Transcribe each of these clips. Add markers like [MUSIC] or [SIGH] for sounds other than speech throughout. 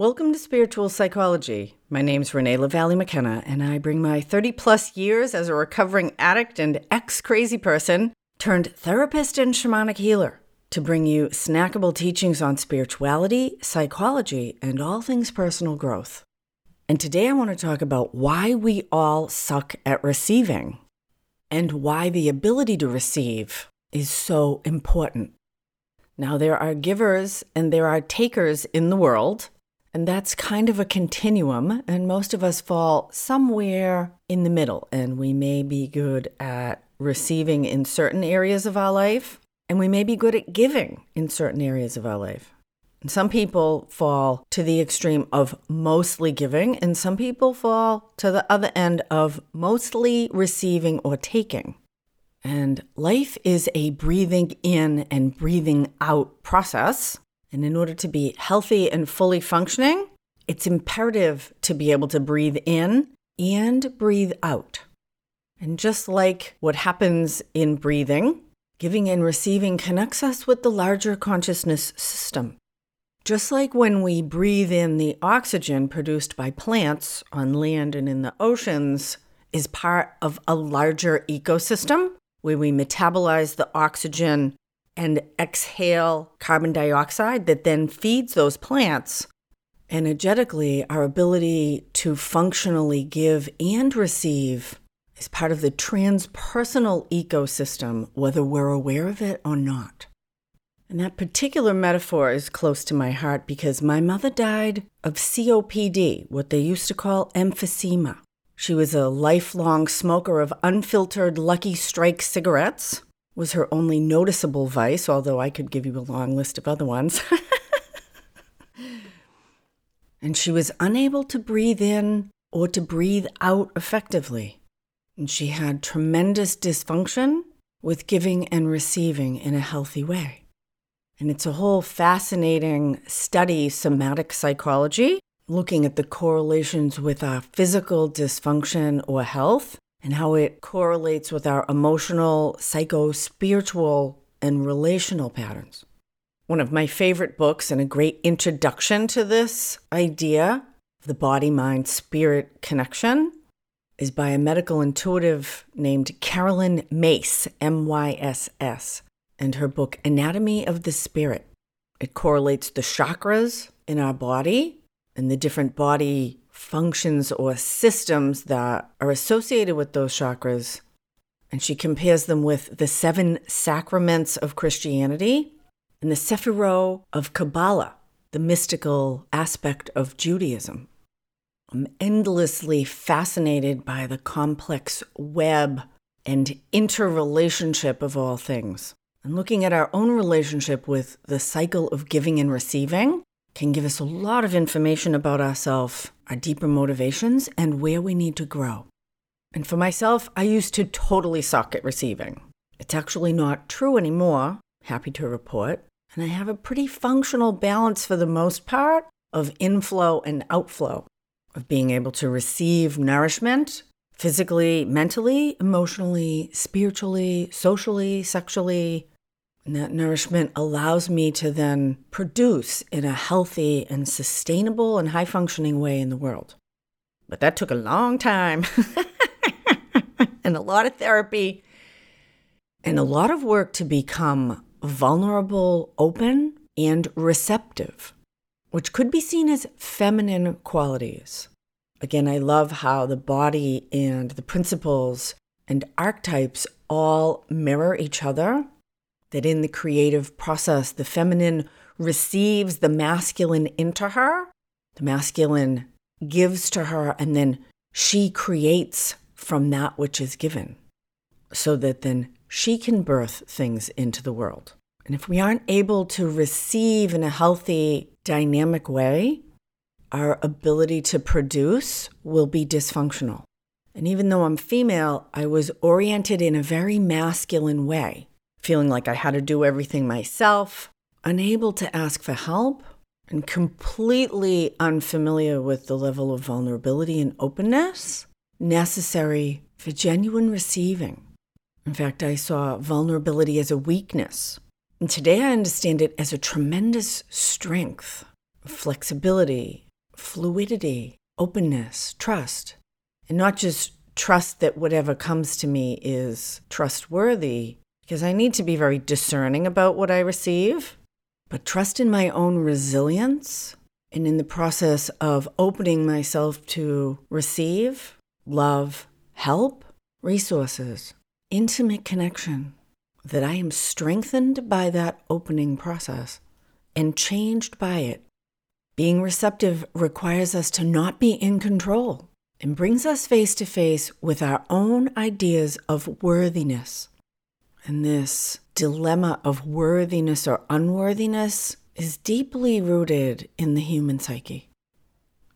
Welcome to Spiritual Psychology. My name's Renee LaValle McKenna, and I bring my 30 plus years as a recovering addict and ex crazy person turned therapist and shamanic healer to bring you snackable teachings on spirituality, psychology, and all things personal growth. And today I want to talk about why we all suck at receiving and why the ability to receive is so important. Now, there are givers and there are takers in the world and that's kind of a continuum, and most of us fall somewhere in the middle. And we may be good at receiving in certain areas of our life, and we may be good at giving in certain areas of our life. And some people fall to the extreme of mostly giving, and some people fall to the other end of mostly receiving or taking. And life is a breathing in and breathing out process. And in order to be healthy and fully functioning, it's imperative to be able to breathe in and breathe out. And just like what happens in breathing, giving and receiving connects us with the larger consciousness system. Just like when we breathe in the oxygen produced by plants on land and in the oceans is part of a larger ecosystem where we metabolize the oxygen and exhale carbon dioxide that then feeds those plants. Energetically, our ability to functionally give and receive is part of the transpersonal ecosystem, whether we're aware of it or not. And that particular metaphor is close to my heart because my mother died of COPD, what they used to call emphysema. She was a lifelong smoker of unfiltered Lucky Strike cigarettes was her only noticeable vice, although I could give you a long list of other ones. [LAUGHS] and she was unable to breathe in or to breathe out effectively. And she had tremendous dysfunction with giving and receiving in a healthy way. And it's a whole fascinating study, somatic psychology, looking at the correlations with our physical dysfunction or health and how it correlates with our emotional, psycho, spiritual, and relational patterns. One of my favorite books and a great introduction to this idea of the body mind spirit connection is by a medical intuitive named Caroline Myss, M Y S S, and her book Anatomy of the Spirit. It correlates the chakras in our body and the different body functions or systems that are associated with those chakras. And she compares them with the seven sacraments of Christianity and the Sephirot of Kabbalah, the mystical aspect of Judaism. I'm endlessly fascinated by the complex web and interrelationship of all things. And looking at our own relationship with the cycle of giving and receiving can give us a lot of information about ourselves, our deeper motivations, and where we need to grow. And for myself, I used to totally suck at receiving. It's actually not true anymore, happy to report. And I have a pretty functional balance for the most part of inflow and outflow, of being able to receive nourishment physically, mentally, emotionally, spiritually, socially, sexually, and that nourishment allows me to then produce in a healthy and sustainable and high functioning way in the world. But that took a long time [LAUGHS] and a lot of therapy and a lot of work to become vulnerable, open, and receptive, which could be seen as feminine qualities. Again, I love how the body and the principles and archetypes all mirror each other that in the creative process, the feminine receives the masculine into her, the masculine gives to her, and then she creates from that which is given so that then she can birth things into the world. And if we aren't able to receive in a healthy, dynamic way, our ability to produce will be dysfunctional. And even though I'm female, I was oriented in a very masculine way feeling like I had to do everything myself, unable to ask for help, and completely unfamiliar with the level of vulnerability and openness necessary for genuine receiving. In fact, I saw vulnerability as a weakness. And today I understand it as a tremendous strength, flexibility, fluidity, openness, trust. And not just trust that whatever comes to me is trustworthy, because I need to be very discerning about what I receive, but trust in my own resilience and in the process of opening myself to receive love, help, resources, intimate connection, that I am strengthened by that opening process and changed by it. Being receptive requires us to not be in control and brings us face to face with our own ideas of worthiness. And this dilemma of worthiness or unworthiness is deeply rooted in the human psyche.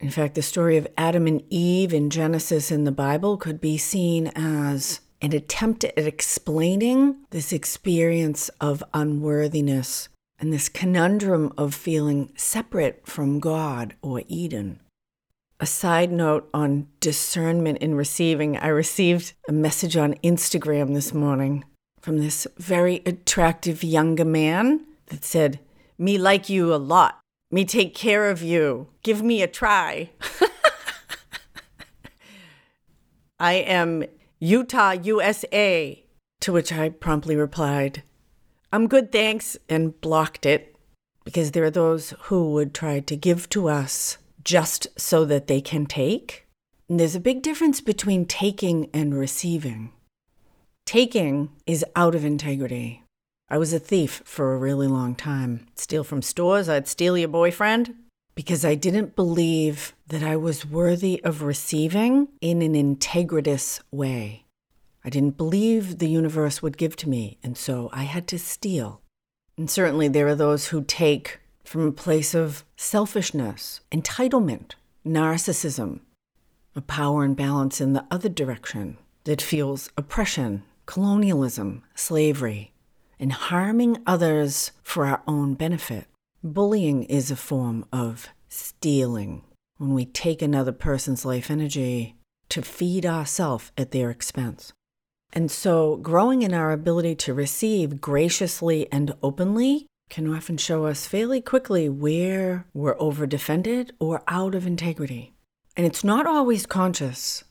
In fact, the story of Adam and Eve in Genesis in the Bible could be seen as an attempt at explaining this experience of unworthiness and this conundrum of feeling separate from God or Eden. A side note on discernment in receiving I received a message on Instagram this morning from this very attractive younger man that said, Me like you a lot. Me take care of you. Give me a try. [LAUGHS] I am Utah, USA. To which I promptly replied, I'm good, thanks, and blocked it because there are those who would try to give to us just so that they can take. And there's a big difference between taking and receiving. Taking is out of integrity. I was a thief for a really long time. Steal from stores, I'd steal your boyfriend because I didn't believe that I was worthy of receiving in an integritous way. I didn't believe the universe would give to me, and so I had to steal. And certainly there are those who take from a place of selfishness, entitlement, narcissism, a power imbalance in the other direction that feels oppression, colonialism, slavery, and harming others for our own benefit. Bullying is a form of stealing when we take another person's life energy to feed ourselves at their expense. And so, growing in our ability to receive graciously and openly can often show us fairly quickly where we're over defended or out of integrity. And it's not always conscious.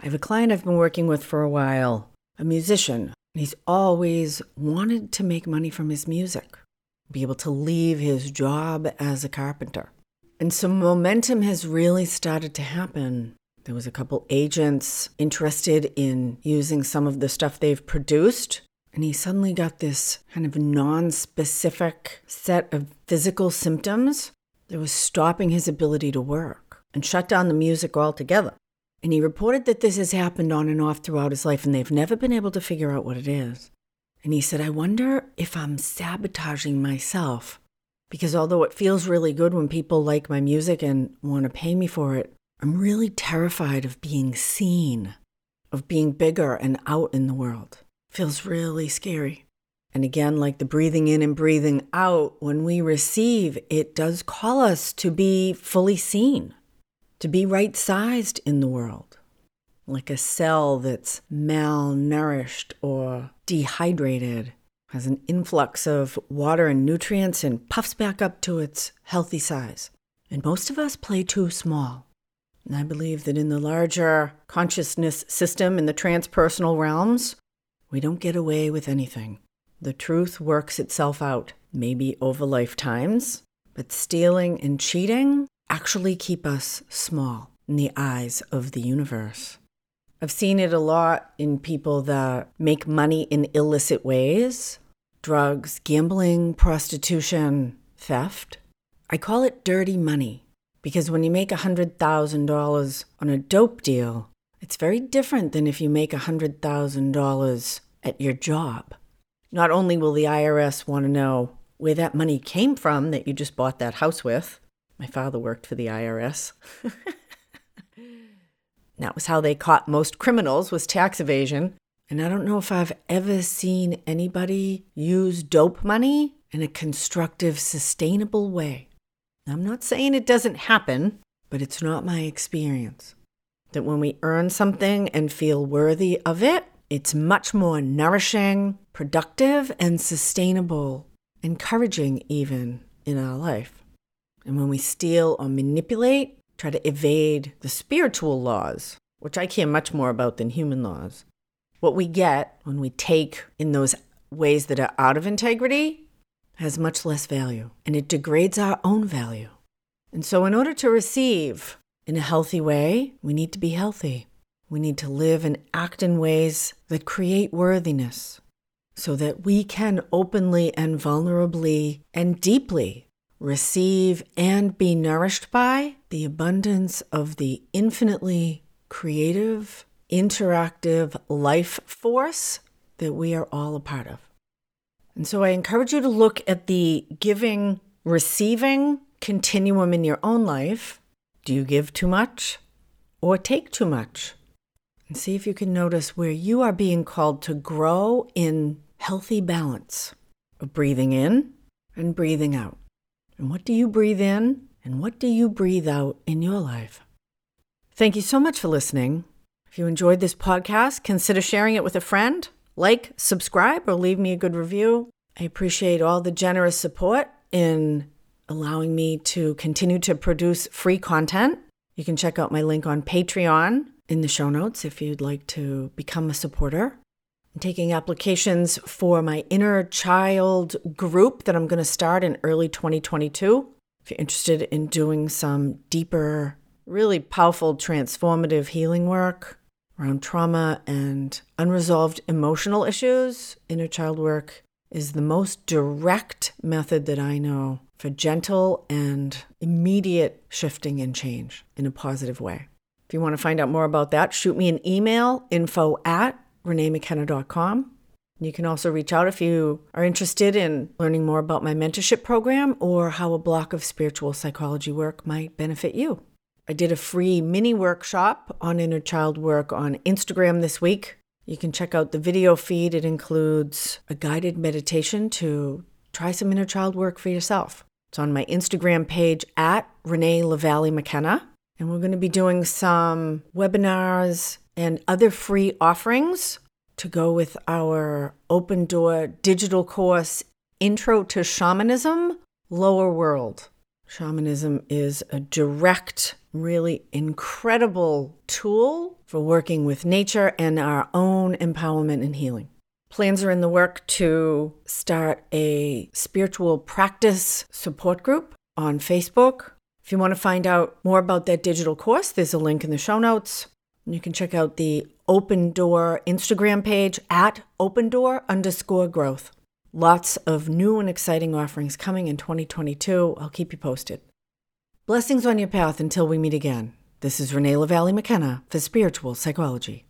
I have a client I've been working with for a while, a musician, he's always wanted to make money from his music, be able to leave his job as a carpenter. And some momentum has really started to happen. There was a couple agents interested in using some of the stuff they've produced and he suddenly got this kind of non specific set of physical symptoms that was stopping his ability to work and shut down the music altogether. And he reported that this has happened on and off throughout his life, and they've never been able to figure out what it is. And he said, I wonder if I'm sabotaging myself. Because although it feels really good when people like my music and want to pay me for it, I'm really terrified of being seen, of being bigger and out in the world feels really scary. And again, like the breathing in and breathing out, when we receive, it does call us to be fully seen, to be right sized in the world, like a cell that's malnourished or dehydrated, has an influx of water and nutrients and puffs back up to its healthy size. And most of us play too small. And I believe that in the larger consciousness system, in the transpersonal realms, we don't get away with anything. The truth works itself out, maybe over lifetimes, but stealing and cheating actually keep us small in the eyes of the universe. I've seen it a lot in people that make money in illicit ways drugs, gambling, prostitution, theft. I call it dirty money because when you make $100,000 on a dope deal, it's very different than if you make $100,000 at your job. Not only will the IRS want to know where that money came from that you just bought that house with. My father worked for the IRS. [LAUGHS] that was how they caught most criminals was tax evasion. And I don't know if I've ever seen anybody use dope money in a constructive, sustainable way. I'm not saying it doesn't happen, but it's not my experience that when we earn something and feel worthy of it, it's much more nourishing, productive, and sustainable, encouraging even in our life. And when we steal or manipulate, try to evade the spiritual laws, which I care much more about than human laws, what we get when we take in those ways that are out of integrity has much less value and it degrades our own value. And so, in order to receive in a healthy way, we need to be healthy. We need to live and act in ways that create worthiness so that we can openly and vulnerably and deeply receive and be nourished by the abundance of the infinitely creative, interactive life force that we are all a part of. And so I encourage you to look at the giving, receiving continuum in your own life. Do you give too much or take too much? And see if you can notice where you are being called to grow in healthy balance of breathing in and breathing out. And what do you breathe in and what do you breathe out in your life? Thank you so much for listening. If you enjoyed this podcast, consider sharing it with a friend like, subscribe, or leave me a good review. I appreciate all the generous support in allowing me to continue to produce free content. You can check out my link on Patreon in the show notes if you'd like to become a supporter. Taking applications for my inner child group that I'm going to start in early 2022. If you're interested in doing some deeper, really powerful, transformative healing work, around trauma and unresolved emotional issues, inner child work is the most direct method that I know for gentle and immediate shifting and change in a positive way. If you want to find out more about that, shoot me an email info at reneemckenna.com. You can also reach out if you are interested in learning more about my mentorship program or how a block of spiritual psychology work might benefit you. I did a free mini workshop on inner child work on Instagram this week. You can check out the video feed. It includes a guided meditation to try some inner child work for yourself. It's on my Instagram page at Renee LaValle McKenna. And we're going to be doing some webinars and other free offerings to go with our open door digital course, Intro to Shamanism Lower World. Shamanism is a direct really incredible tool for working with nature and our own empowerment and healing. Plans are in the work to start a spiritual practice support group on Facebook. If you want to find out more about that digital course, there's a link in the show notes. You can check out the Open Door Instagram page at open door underscore growth. Lots of new and exciting offerings coming in 2022. I'll keep you posted. Blessings on your path until we meet again. This is Renee LaValle McKenna for Spiritual Psychology.